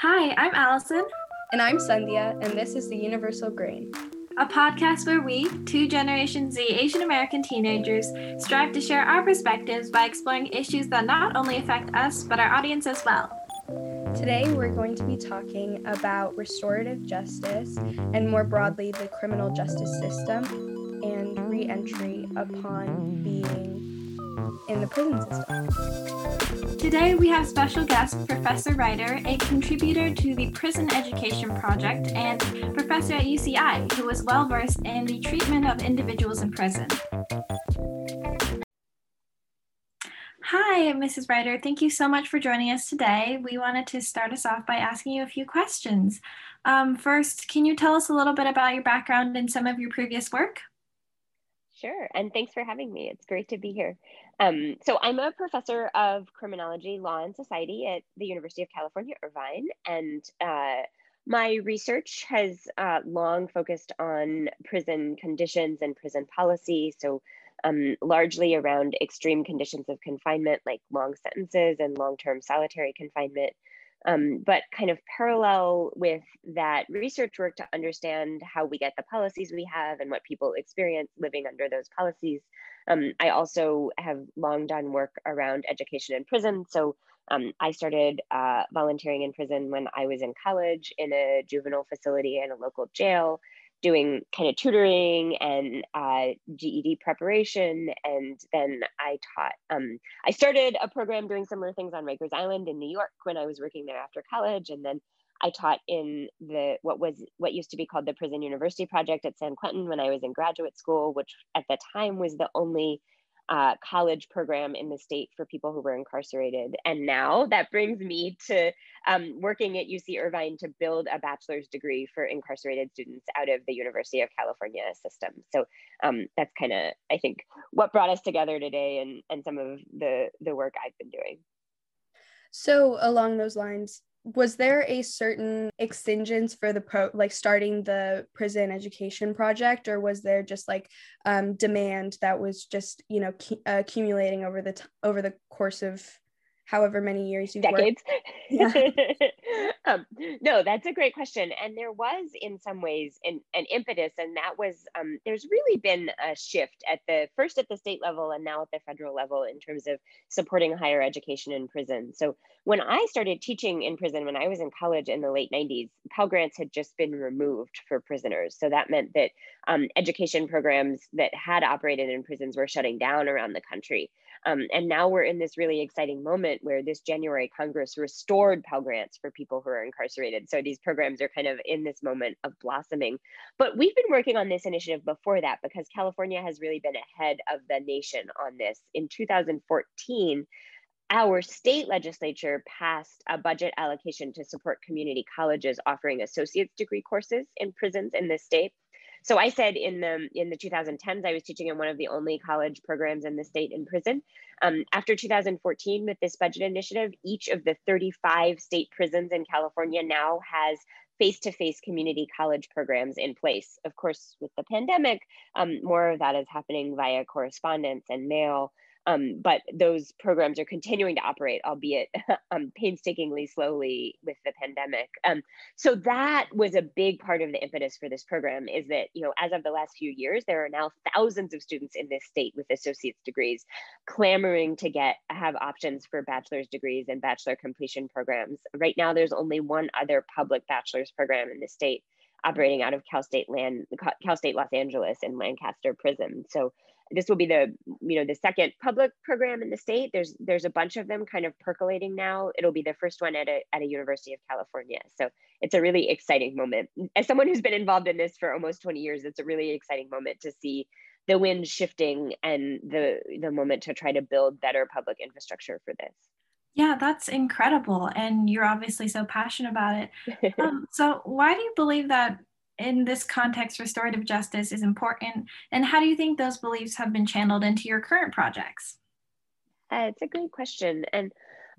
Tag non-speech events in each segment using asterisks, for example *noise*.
Hi, I'm Allison. And I'm Sandhya, and this is The Universal Grain, a podcast where we, two Generation Z Asian American teenagers, strive to share our perspectives by exploring issues that not only affect us, but our audience as well. Today, we're going to be talking about restorative justice and more broadly, the criminal justice system and re entry upon being in the prison system. Today, we have special guest Professor Reiter, a contributor to the Prison Education Project and professor at UCI, who is well versed in the treatment of individuals in prison. Hi, Mrs. Reiter. Thank you so much for joining us today. We wanted to start us off by asking you a few questions. Um, first, can you tell us a little bit about your background and some of your previous work? Sure, and thanks for having me. It's great to be here. Um, so I'm a professor of criminology, law, and society at the University of California, Irvine, and uh, my research has uh, long focused on prison conditions and prison policy. So um, largely around extreme conditions of confinement, like long sentences and long-term solitary confinement. Um, but kind of parallel with that research work to understand how we get the policies we have and what people experience living under those policies. Um, I also have long done work around education in prison. So um, I started uh, volunteering in prison when I was in college in a juvenile facility and a local jail doing kind of tutoring and uh, GED preparation. And then I taught, um, I started a program doing similar things on Rikers Island in New York when I was working there after college. And then I taught in the what was what used to be called the Prison University Project at San Quentin when I was in graduate school, which at the time was the only uh, college program in the state for people who were incarcerated. And now that brings me to um, working at UC Irvine to build a bachelor's degree for incarcerated students out of the University of California system. So um, that's kind of, I think, what brought us together today and, and some of the, the work I've been doing. So, along those lines, was there a certain exigence for the pro like starting the prison education project or was there just like um, demand that was just you know cu- accumulating over the t- over the course of however many years you've decades yeah. *laughs* um, no that's a great question and there was in some ways an, an impetus and that was um, there's really been a shift at the first at the state level and now at the federal level in terms of supporting higher education in prison. So when i started teaching in prison when i was in college in the late 90s pell grants had just been removed for prisoners. So that meant that um, education programs that had operated in prisons were shutting down around the country. Um, and now we're in this really exciting moment where this January Congress restored Pell Grants for people who are incarcerated. So these programs are kind of in this moment of blossoming. But we've been working on this initiative before that because California has really been ahead of the nation on this. In 2014, our state legislature passed a budget allocation to support community colleges offering associate's degree courses in prisons in the state. So I said in the in the 2010s, I was teaching in one of the only college programs in the state in prison. Um, after 2014, with this budget initiative, each of the 35 state prisons in California now has face-to-face community college programs in place. Of course, with the pandemic, um, more of that is happening via correspondence and mail. Um, but those programs are continuing to operate, albeit *laughs* um, painstakingly slowly with the pandemic. Um, so that was a big part of the impetus for this program is that, you know, as of the last few years, there are now thousands of students in this state with associate's degrees clamoring to get have options for bachelor's degrees and bachelor completion programs. Right now, there's only one other public bachelor's program in the state operating out of Cal State Land, Cal State Los Angeles and Lancaster Prison. So this will be the you know the second public program in the state. There's there's a bunch of them kind of percolating now. It'll be the first one at a, at a university of california. So it's a really exciting moment. As someone who's been involved in this for almost 20 years it's a really exciting moment to see the wind shifting and the the moment to try to build better public infrastructure for this. Yeah, that's incredible. And you're obviously so passionate about it. *laughs* Um, so, why do you believe that in this context, restorative justice is important? And how do you think those beliefs have been channeled into your current projects? Uh, it's a great question. And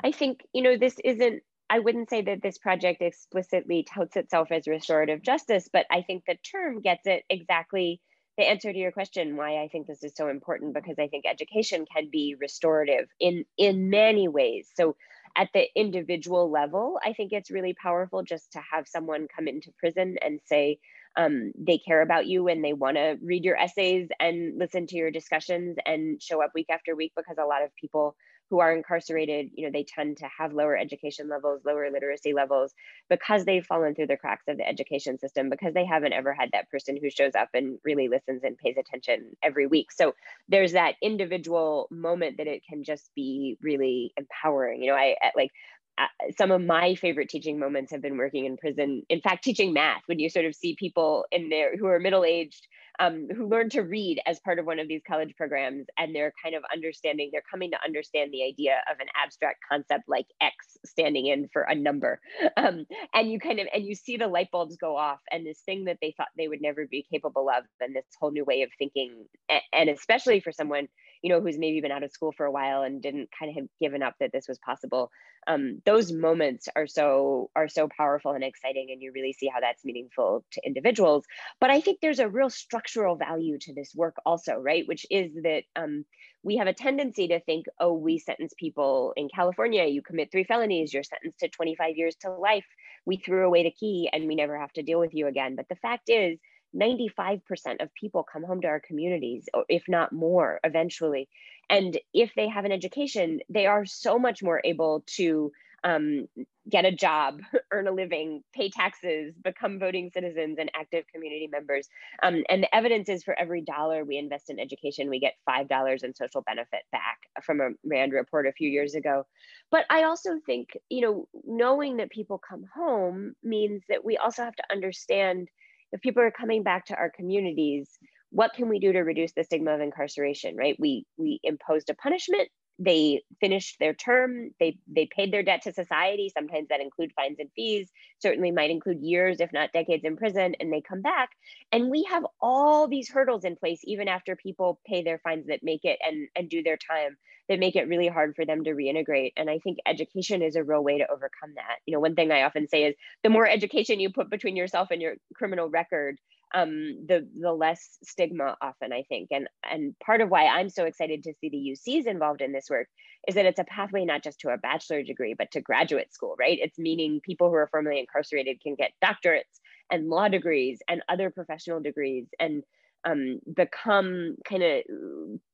I think, you know, this isn't, I wouldn't say that this project explicitly touts itself as restorative justice, but I think the term gets it exactly the answer to your question why i think this is so important because i think education can be restorative in in many ways so at the individual level, I think it's really powerful just to have someone come into prison and say um, they care about you and they want to read your essays and listen to your discussions and show up week after week because a lot of people who are incarcerated, you know, they tend to have lower education levels, lower literacy levels because they've fallen through the cracks of the education system because they haven't ever had that person who shows up and really listens and pays attention every week. So there's that individual moment that it can just be really empowering. You know, I like uh, some of my favorite teaching moments have been working in prison. In fact, teaching math, when you sort of see people in there who are middle aged, um, who learn to read as part of one of these college programs, and they're kind of understanding, they're coming to understand the idea of an abstract concept like X standing in for a number. *laughs* Um, and you kind of, and you see the light bulbs go off, and this thing that they thought they would never be capable of, and this whole new way of thinking, and especially for someone you know, who's maybe been out of school for a while and didn't kind of have given up that this was possible. Um, those moments are so are so powerful and exciting, and you really see how that's meaningful to individuals. But I think there's a real structural value to this work also, right? Which is that um, we have a tendency to think, oh, we sentence people in California, you commit three felonies, you're sentenced to 25 years to life. We threw away the key and we never have to deal with you again. But the fact is, 95% of people come home to our communities, if not more, eventually. And if they have an education, they are so much more able to um, get a job, *laughs* earn a living, pay taxes, become voting citizens and active community members. Um, and the evidence is for every dollar we invest in education, we get $5 in social benefit back from a RAND report a few years ago. But I also think, you know, knowing that people come home means that we also have to understand if people are coming back to our communities, what can we do to reduce the stigma of incarceration, right? We, we imposed a punishment, they finished their term, they, they paid their debt to society. Sometimes that include fines and fees, certainly might include years, if not decades in prison, and they come back. And we have all these hurdles in place, even after people pay their fines that make it and, and do their time that make it really hard for them to reintegrate. And I think education is a real way to overcome that. You know, one thing I often say is the more education you put between yourself and your criminal record, um, the the less stigma often I think. And and part of why I'm so excited to see the UCs involved in this work is that it's a pathway not just to a bachelor degree, but to graduate school, right? It's meaning people who are formerly incarcerated can get doctorates and law degrees and other professional degrees and um, become kind of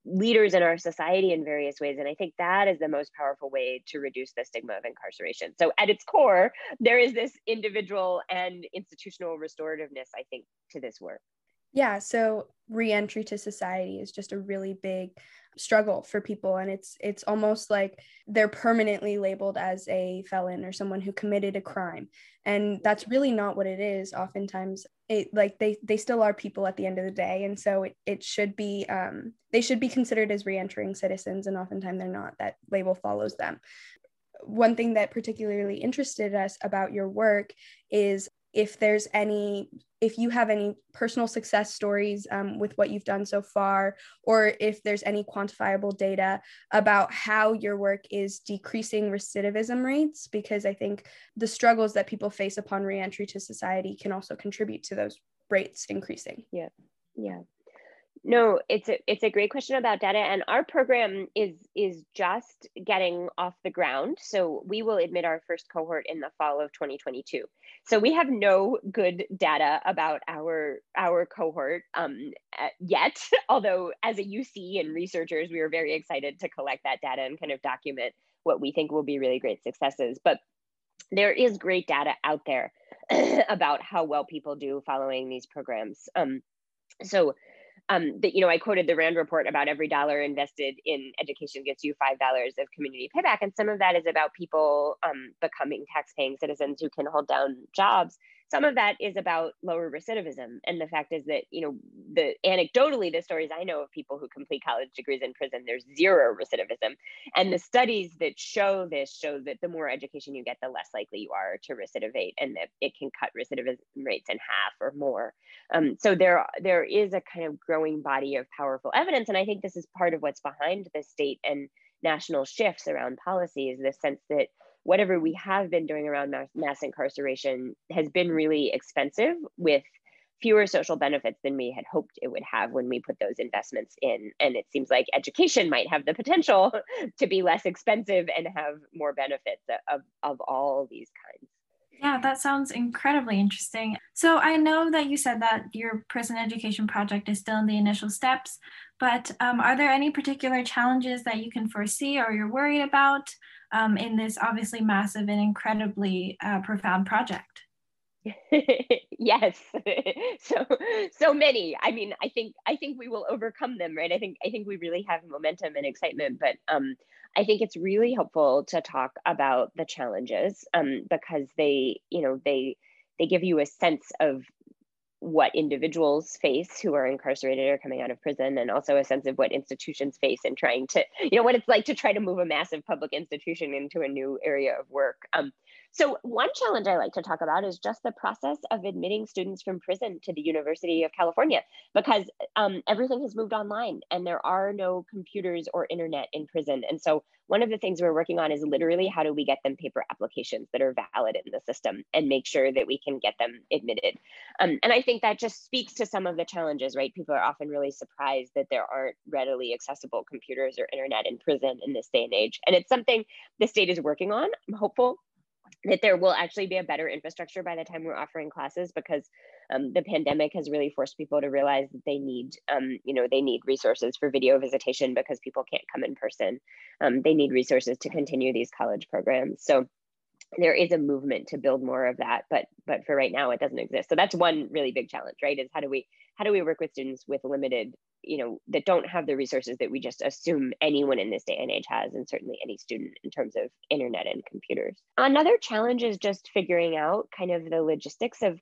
leaders in our society in various ways. And I think that is the most powerful way to reduce the stigma of incarceration. So, at its core, there is this individual and institutional restorativeness, I think, to this work. Yeah, so reentry to society is just a really big struggle for people and it's it's almost like they're permanently labeled as a felon or someone who committed a crime and that's really not what it is oftentimes it like they they still are people at the end of the day. And so it, it should be um they should be considered as reentering citizens and oftentimes they're not. That label follows them. One thing that particularly interested us about your work is if there's any if you have any personal success stories um, with what you've done so far or if there's any quantifiable data about how your work is decreasing recidivism rates because i think the struggles that people face upon reentry to society can also contribute to those rates increasing. Yeah yeah no, it's a it's a great question about data, and our program is is just getting off the ground. So we will admit our first cohort in the fall of 2022. So we have no good data about our our cohort um, yet. *laughs* Although as a UC and researchers, we are very excited to collect that data and kind of document what we think will be really great successes. But there is great data out there *clears throat* about how well people do following these programs. Um, so um, that you know I quoted the Rand report about every dollar invested in education gets you five dollars of community payback, and some of that is about people um, becoming tax-paying citizens who can hold down jobs some of that is about lower recidivism and the fact is that you know the anecdotally the stories i know of people who complete college degrees in prison there's zero recidivism. And the studies that show this show that the more education you get the less likely you are to recidivate and that it can cut recidivism rates in half or more. Um, so there there is a kind of growing body of powerful evidence and i think this is part of what's behind the state and national shifts around policy is the sense that whatever we have been doing around mass, mass incarceration has been really expensive with fewer social benefits than we had hoped it would have when we put those investments in. And it seems like education might have the potential *laughs* to be less expensive and have more benefits of, of all these kinds. Yeah, that sounds incredibly interesting. So I know that you said that your prison education project is still in the initial steps, but um, are there any particular challenges that you can foresee or you're worried about um, in this obviously massive and incredibly uh, profound project? *laughs* yes. *laughs* So so many. I mean i think i think we will overcome them right? I think i think we really have momentum and excitement but um i think it's really helpful to talk about the challenges um because they you know they they give you a sense of what individuals face who are incarcerated or coming out of prison and also a sense of what institutions face in trying to you know what it's like to try to move a massive public institution into a new area of work. Um, so one challenge I like to talk about is just the process of admitting students from prison to the University of California because um, everything has moved online and there are no computers or internet in prison. And so one of the things we're working on is literally how do we get them paper applications that are valid in the system and make sure that we can get them admitted. Um, and I think that just speaks to some of the challenges, right? People are often really surprised that there aren't readily accessible computers or internet in prison in this day and age. And it's something the state is working on. I'm hopeful that there will actually be a better infrastructure by the time we're offering classes because um, the pandemic has really forced people to realize that they need um, you know they need resources for video visitation because people can't come in person. Um, they need resources to continue these college programs. So there is a movement to build more of that but but for right now it doesn't exist. So that's one really big challenge right is how do we how do we work with students with limited you know that don't have the resources that we just assume anyone in this day and age has and certainly any student in terms of internet and computers. Another challenge is just figuring out kind of the logistics of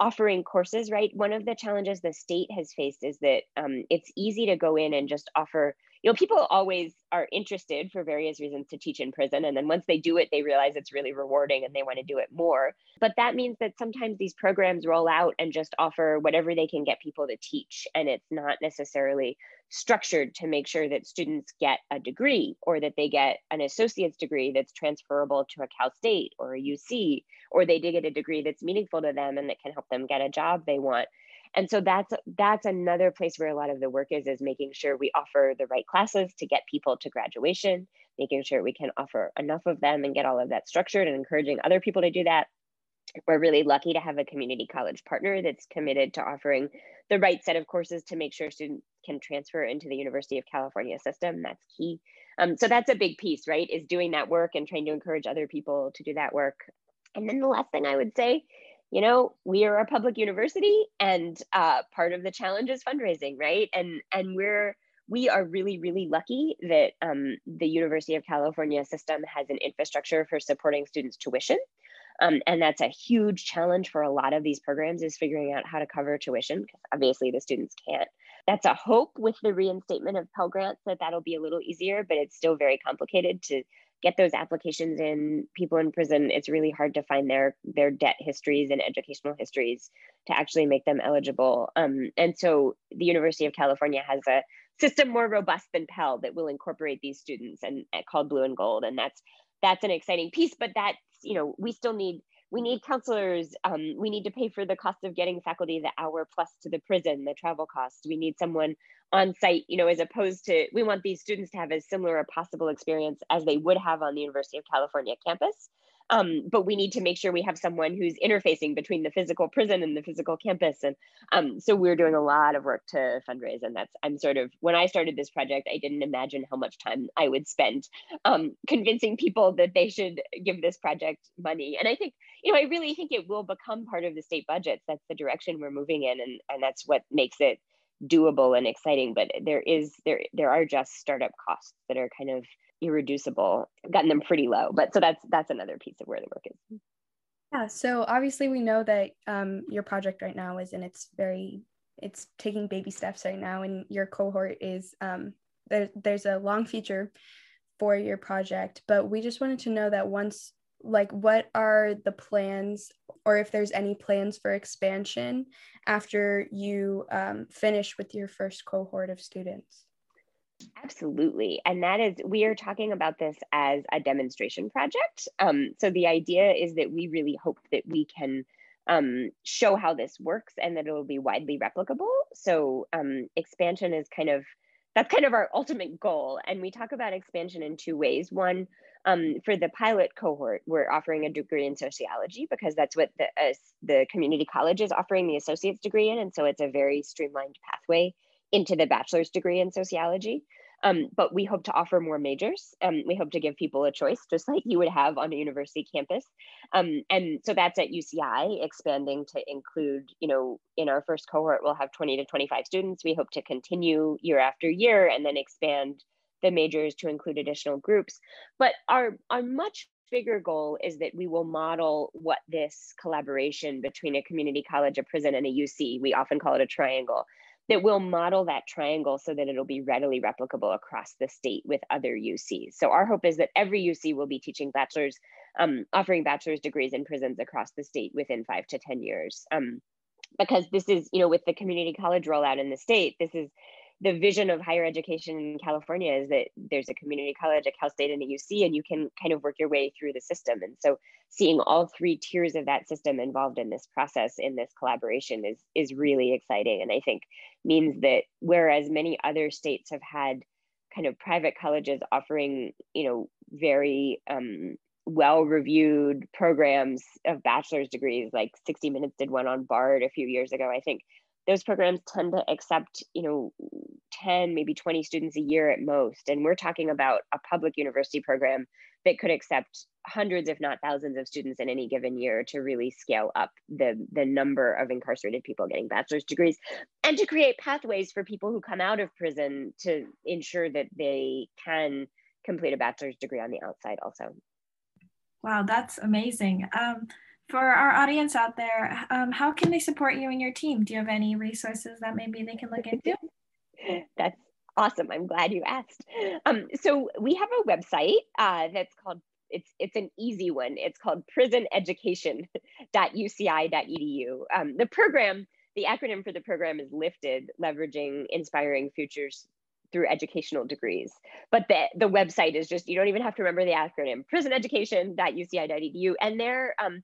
offering courses right? One of the challenges the state has faced is that um, it's easy to go in and just offer you know people always are interested for various reasons to teach in prison and then once they do it they realize it's really rewarding and they want to do it more. But that means that sometimes these programs roll out and just offer whatever they can get people to teach and it's not necessarily structured to make sure that students get a degree or that they get an associate's degree that's transferable to a cal state or a uc or they did get a degree that's meaningful to them and that can help them get a job they want and so that's that's another place where a lot of the work is is making sure we offer the right classes to get people to graduation making sure we can offer enough of them and get all of that structured and encouraging other people to do that we're really lucky to have a community college partner that's committed to offering the right set of courses to make sure students can transfer into the University of California system. That's key. Um, so that's a big piece, right? Is doing that work and trying to encourage other people to do that work. And then the last thing I would say you know we are a public university and uh, part of the challenge is fundraising right? And and we're we are really really lucky that um, the university of california system has an infrastructure for supporting students tuition. Um, and that's a huge challenge for a lot of these programs is figuring out how to cover tuition because obviously the students can't. That's a hope with the reinstatement of pell grants that that'll be a little easier but it's still very complicated to get those applications in people in prison it's really hard to find their their debt histories and educational histories to actually make them eligible. Um, and so the university of california has a system more robust than pell that will incorporate these students and, and called blue and gold. And that's that's an exciting piece but that's you know we still need we need counselors um, we need to pay for the cost of getting faculty the hour plus to the prison the travel costs we need someone on site you know as opposed to we want these students to have as similar a possible experience as they would have on the university of california campus um, but we need to make sure we have someone who's interfacing between the physical prison and the physical campus. And um, so we're doing a lot of work to fundraise. And that's, I'm sort of, when I started this project, I didn't imagine how much time I would spend um, convincing people that they should give this project money. And I think, you know, I really think it will become part of the state budgets. That's the direction we're moving in. And, and that's what makes it doable and exciting. But there is, there, there are just startup costs that are kind of irreducible, gotten them pretty low. But so that's that's another piece of where the work is. Yeah. So obviously we know that um, your project right now is in its very it's taking baby steps right now, and your cohort is um, there. There's a long future for your project, but we just wanted to know that once like what are the plans or if there's any plans for expansion after you um, finish with your first cohort of students Absolutely. And that is, we are talking about this as a demonstration project. Um, so the idea is that we really hope that we can um, show how this works and that it will be widely replicable. So um, expansion is kind of that's kind of our *laughs* ultimate goal. And we talk about expansion in two ways. One, um, for the pilot cohort, we're offering a degree in sociology because that's what the, uh, the community college is offering the associate's degree in. And so it's a very streamlined pathway into the bachelor's degree in sociology. Um, but we hope to offer more majors. Um, we hope to give people a choice, just like you would have on a university campus. Um, and so that's at UCI, expanding to include, you know, in our first cohort, we'll have 20 to 25 students. We hope to continue year after year and then expand the majors to include additional groups. But our, our much bigger goal is that we will model what this collaboration between a community college, a prison, and a UC, we often call it a triangle, that will model that triangle so that it'll be readily replicable across the state with other UCs. So our hope is that every UC will be teaching bachelor's, um, offering bachelor's degrees in prisons across the state within five to 10 years. Um, because this is, you know, with the community college rollout in the state, this is the vision of higher education in California is that there's a community college, at Cal State, and a UC, and you can kind of work your way through the system. And so, seeing all three tiers of that system involved in this process, in this collaboration, is is really exciting, and I think means that whereas many other states have had kind of private colleges offering, you know, very um, well-reviewed programs of bachelor's degrees, like 60 Minutes did one on Bard a few years ago. I think those programs tend to accept you know 10 maybe 20 students a year at most and we're talking about a public university program that could accept hundreds if not thousands of students in any given year to really scale up the the number of incarcerated people getting bachelor's degrees and to create pathways for people who come out of prison to ensure that they can complete a bachelor's degree on the outside also wow that's amazing um, for our audience out there, um, how can they support you and your team? Do you have any resources that maybe they can look into? *laughs* That's awesome. I'm glad you asked. Um, so we have a website uh, that's called it's it's an easy one. It's called prisoneducation.uci.edu. Um, the program, the acronym for the program is lifted, leveraging inspiring futures through educational degrees. But the, the website is just, you don't even have to remember the acronym, prisoneducation.uci.edu. And there, um,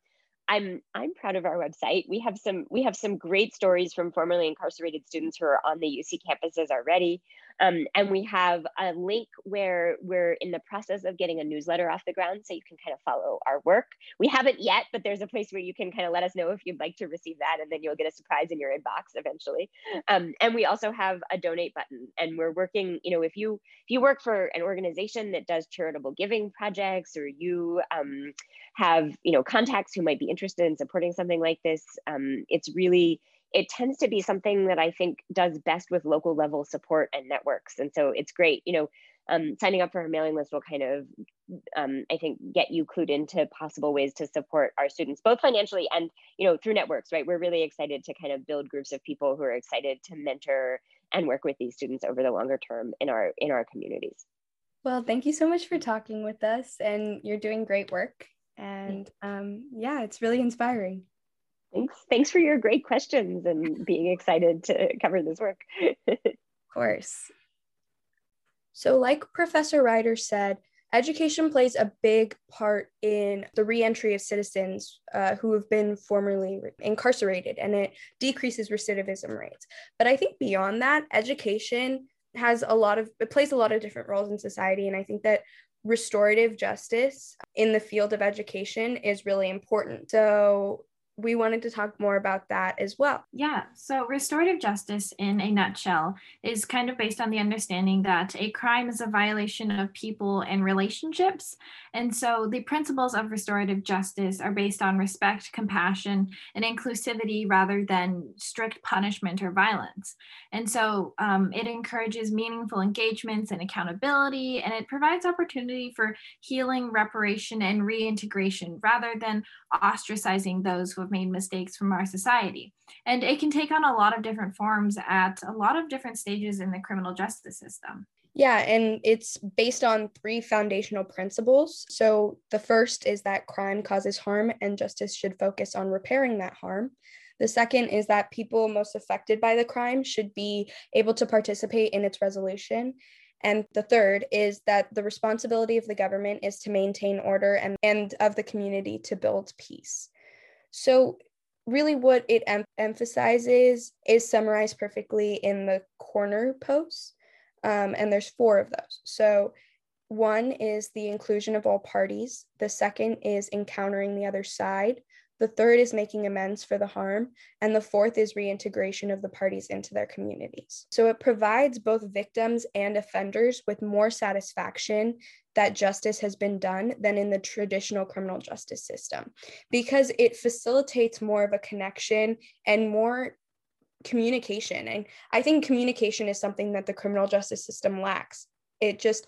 I'm I'm proud of our website. We have some we have some great stories from formerly incarcerated students who are on the UC campuses already. Um, and we have a link where we're in the process of getting a newsletter off the ground so you can kind of follow our work. We haven't yet, but there's a place where you can kind of let us know if you'd like to receive that, and then you'll get a surprise in your inbox eventually. Um, and we also have a donate button, and we're working, you know, if you if you work for an organization that does charitable giving projects or you um, have, you know, contacts who might be interested in supporting something like this, um, it's really it tends to be something that I think does best with local level support and networks. And so it's great, you know, um, signing up for a mailing list will kind of, um, I think, get you clued into possible ways to support our students, both financially and, you know, through networks, right? We're really excited to kind of build groups of people who are excited to mentor and work with these students over the longer term in our in our communities. Well, thank you so much for talking with us, and you're doing great work. And um, yeah, it's really inspiring. Thanks. Thanks for your great questions and being excited to cover this work. *laughs* of course. So, like Professor Reiter said, education plays a big part in the reentry of citizens uh, who have been formerly incarcerated and it decreases recidivism rates. But I think beyond that, education has a lot of, it plays a lot of different roles in society. And I think that restorative justice in the field of education is really important. So, we wanted to talk more about that as well. Yeah. So, restorative justice, in a nutshell, is kind of based on the understanding that a crime is a violation of people and relationships. And so, the principles of restorative justice are based on respect, compassion, and inclusivity rather than strict punishment or violence. And so, um, it encourages meaningful engagements and accountability, and it provides opportunity for healing, reparation, and reintegration rather than ostracizing those who have made mistakes from our society. And it can take on a lot of different forms at a lot of different stages in the criminal justice system. Yeah, and it's based on three foundational principles. So the first is that crime causes harm and justice should focus on repairing that harm. The second is that people most affected by the crime should be able to participate in its resolution. And the third is that the responsibility of the government is to maintain order and, and of the community to build peace. So, really what it em- emphasizes is summarized perfectly in the corner posts. Um, and there's four of those. So one is the inclusion of all parties. The second is encountering the other side. The third is making amends for the harm. And the fourth is reintegration of the parties into their communities. So it provides both victims and offenders with more satisfaction that justice has been done than in the traditional criminal justice system because it facilitates more of a connection and more communication. And I think communication is something that the criminal justice system lacks. It just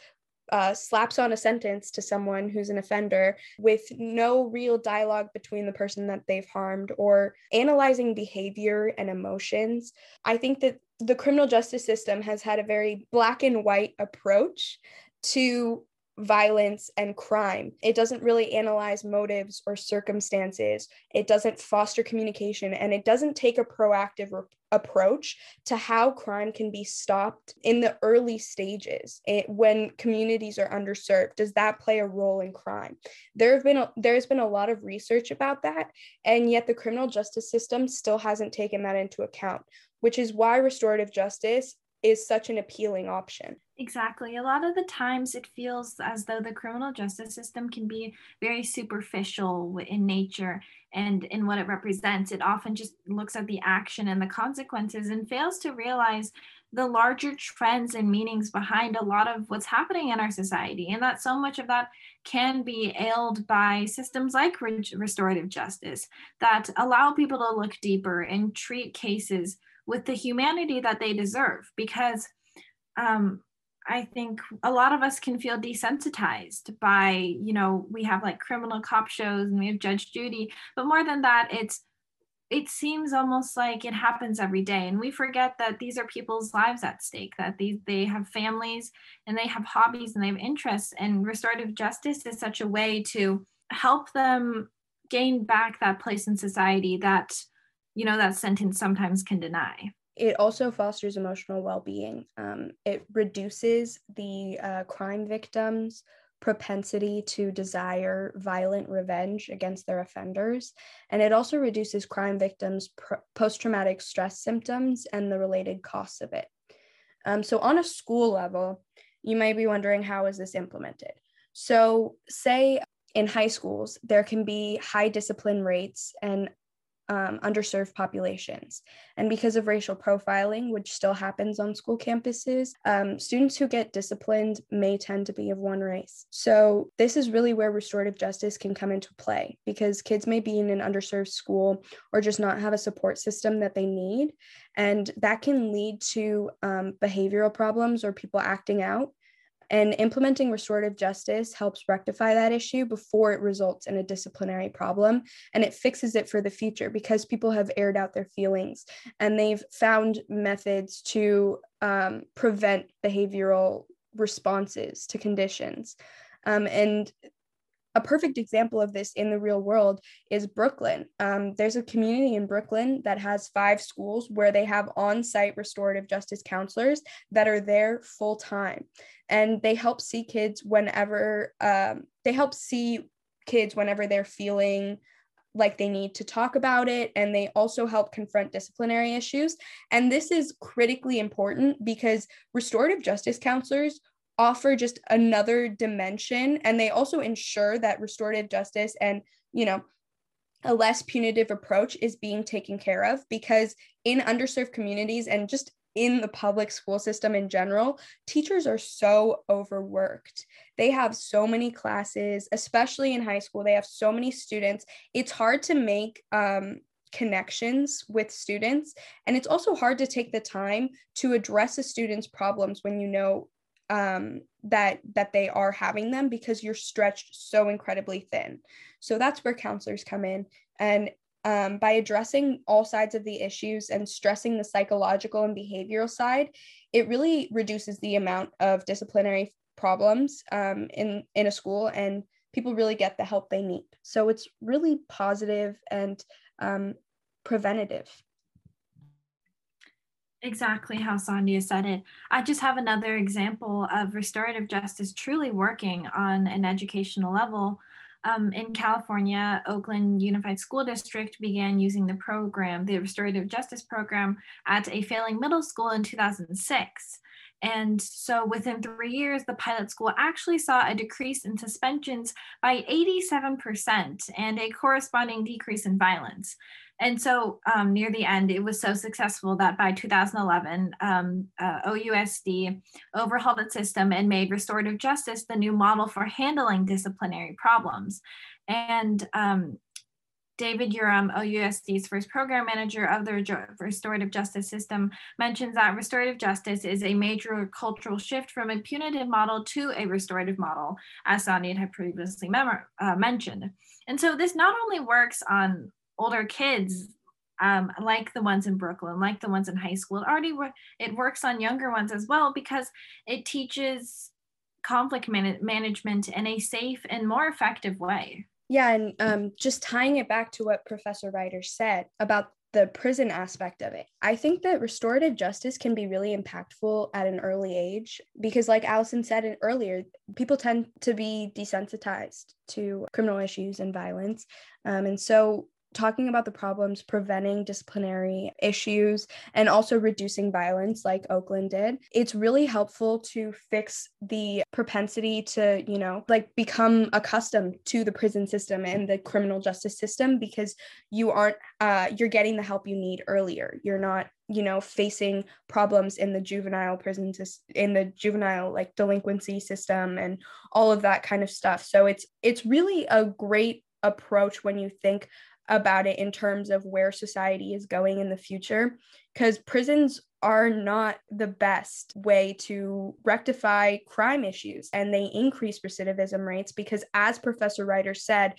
uh, slaps on a sentence to someone who's an offender with no real dialogue between the person that they've harmed or analyzing behavior and emotions. I think that the criminal justice system has had a very black and white approach to violence and crime. It doesn't really analyze motives or circumstances. It doesn't foster communication and it doesn't take a proactive re- approach to how crime can be stopped in the early stages it, when communities are underserved. Does that play a role in crime? There have been a, there's been a lot of research about that and yet the criminal justice system still hasn't taken that into account, which is why restorative justice is such an appealing option. Exactly. A lot of the times it feels as though the criminal justice system can be very superficial in nature and in what it represents. It often just looks at the action and the consequences and fails to realize the larger trends and meanings behind a lot of what's happening in our society. And that so much of that can be ailed by systems like restorative justice that allow people to look deeper and treat cases with the humanity that they deserve because um, I think a lot of us can feel desensitized by, you know, we have like criminal cop shows and we have Judge Judy, but more than that, it's it seems almost like it happens every day. And we forget that these are people's lives at stake that these they have families and they have hobbies and they have interests. And restorative justice is such a way to help them gain back that place in society that you know that sentence sometimes can deny. It also fosters emotional well-being. Um, it reduces the uh, crime victims propensity to desire violent revenge against their offenders. And it also reduces crime victims pr- post-traumatic stress symptoms and the related costs of it. Um, so on a school level you might be wondering how is this implemented? So say in high schools there can be high discipline rates and um, underserved populations. And because of racial profiling, which still happens on school campuses, um, students who get disciplined may tend to be of one race. So, this is really where restorative justice can come into play because kids may be in an underserved school or just not have a support system that they need. And that can lead to um, behavioral problems or people acting out and implementing restorative justice helps rectify that issue before it results in a disciplinary problem. And it fixes it for the future because people have aired out their feelings and they've found methods to um, prevent behavioral responses to conditions. Um, and a perfect example of this in the real world is Brooklyn. Um, there's a community in Brooklyn that has five schools where they have on site restorative justice counselors that are there full time. And they help see kids whenever um, they help see kids whenever they're feeling like they need to talk about it and they also help confront disciplinary issues and this is critically important because restorative justice counselors offer just another dimension and they also ensure that restorative justice and you know a less punitive approach is being taken care of because in underserved communities and just in the public school system in general, teachers are so overworked. They have so many classes, especially in high school, they have so many students. It's hard to make um, connections with students. And it's also hard to take the time to address a student's problems when you know um, that that they are having them because you're stretched so incredibly thin. So that's where counselors come in, and um, by addressing all sides of the issues and stressing the psychological and behavioral side, it really reduces the amount of disciplinary problems um, in in a school, and people really get the help they need. So it's really positive and um, preventative exactly how Sandhya said it. I just have another example of restorative justice truly working on an educational level. um, in California, Oakland Unified School District began using the program, the restorative justice program, at a failing middle school in 2006. And so within three years, the pilot school actually saw a decrease in suspensions by 87% and a corresponding decrease in violence. And so um, near the end, it was so successful that by 2011, um, uh, OUSD overhauled its system and made restorative justice the new model for handling disciplinary problems. And um, David Urim, OUSD's first program manager of the restorative justice system, mentions that restorative justice is a major cultural shift from a punitive model to a restorative model, as Sandhya had previously uh, mentioned. And so this not only works on older kids um, like the ones in Brooklyn, like the ones in high school. It already it works on younger ones as well because it teaches conflict man- management in a safe and more effective way. Yeah, and um, just tying it back to what Professor Reiter said about the prison aspect of it. I think that restorative justice can be really impactful at an early age because, like Allison said earlier, people tend to be desensitized to criminal issues and violence. Um, and so, talking about the problems preventing disciplinary issues and also reducing violence like Oakland did, it's really helpful to fix the propensity to, you know, like become accustomed to the prison system and the criminal justice system because you aren't uh you're getting the help you need earlier. You're not you know facing problems in the juvenile prison in the juvenile like delinquency system and all of that kind of stuff so it's it's really a great approach when you think about it in terms of where society is going in the future because prisons are not the best way to rectify crime issues and they increase recidivism rates because as professor Reiter said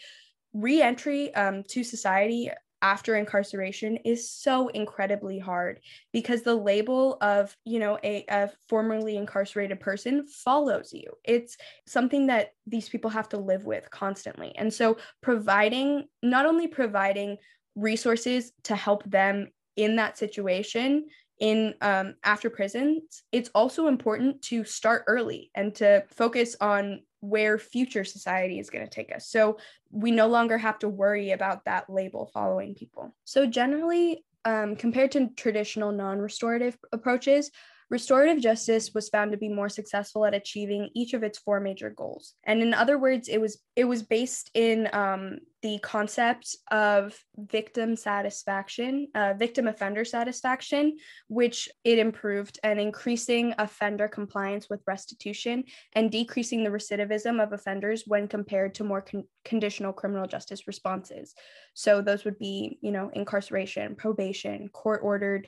reentry um, to society after incarceration is so incredibly hard because the label of you know a, a formerly incarcerated person follows you. It's something that these people have to live with constantly. And so providing not only providing resources to help them in that situation in um, after prisons it's also important to start early and to focus on where future society is going to take us. So we no longer have to worry about that label following people. So generally, um, compared to traditional non-restorative approaches, restorative justice was found to be more successful at achieving each of its four major goals. And in other words it was it was based in um, the concept of victim satisfaction uh, victim offender satisfaction which it improved and increasing offender compliance with restitution and decreasing the recidivism of offenders when compared to more con- conditional criminal justice responses. So those would be you know incarceration probation court ordered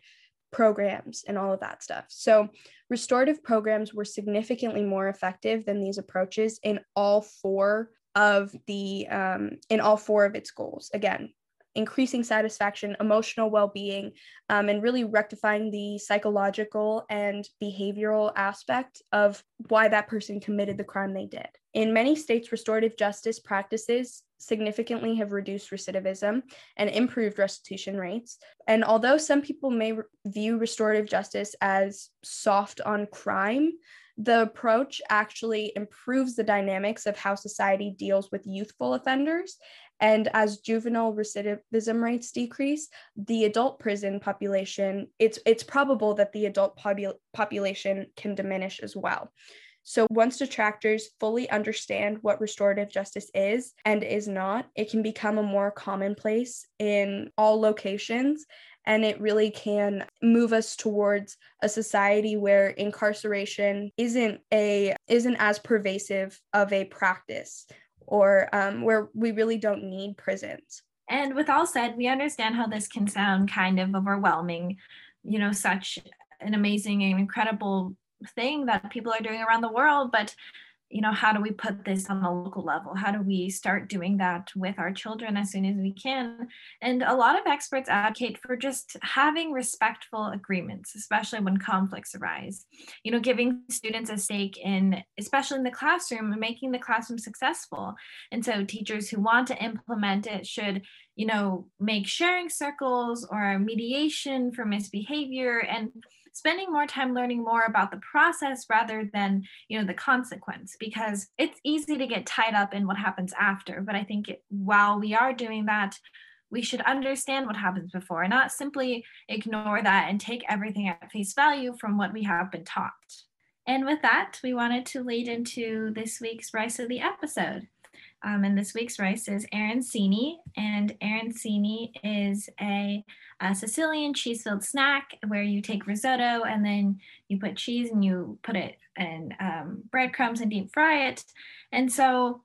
programs and all of that stuff. So, restorative programs were significantly more effective than these approaches in all four of the um, in all four of its goals. Again, increasing satisfaction, emotional well being, um, and really rectifying the psychological and behavioral aspect of why that person committed the crime they did. In many states, restorative justice practices significantly have reduced recidivism and improved restitution rates. And although some people may re- view restorative justice as soft on crime, the approach actually improves the dynamics of how society deals with youthful offenders and as juvenile recidivism rates decrease, the adult prison population, it's, it's probable that the adult popu- population can diminish as well. So, once detractors fully understand what restorative justice is and is not, it can become a more commonplace in all locations. And it really can move us towards a society where incarceration isn't a isn't as pervasive of a practice or um, where we really don't need prisons. And with all said, we understand how this can sound kind of overwhelming, you know, such an amazing and incredible thing that people are doing around the world. But you know how do we put this on a local level? How do we start doing that with our children as soon as we can? And a lot of experts advocate for just having respectful agreements especially when conflicts arise. You know giving students a stake in especially in the classroom making the classroom successful. And so teachers who want to implement it should you know make sharing circles or mediation for misbehavior. And spending more time learning more about the process rather than you know the consequence because it's easy to get tied up in what happens after. But i think it, while we are doing that we should understand what happens before and not simply ignore that and take everything at face value from what we have been taught. And with that we wanted to lead into this week's rice of the episode um, and this week's rice is arancini. And arancini is a, a Sicilian cheese filled snack where you take risotto and then you put cheese and you put it in um, breadcrumbs and deep fry it. And so,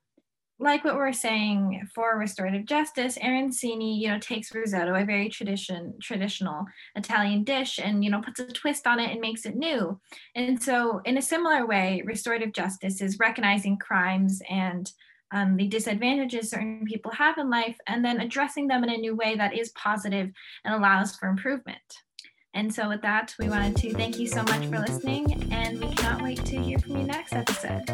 like what we're saying for restorative justice, arancini, you know, takes risotto, a very tradition traditional Italian dish, and you know, puts a twist on it and makes it new. And so, in a similar way, restorative justice is recognizing crimes and um, the disadvantages certain people have in life, and then addressing them in a new way that is positive and allows for improvement. And so, with that, we wanted to thank you so much for listening, and we cannot wait to hear from you next episode.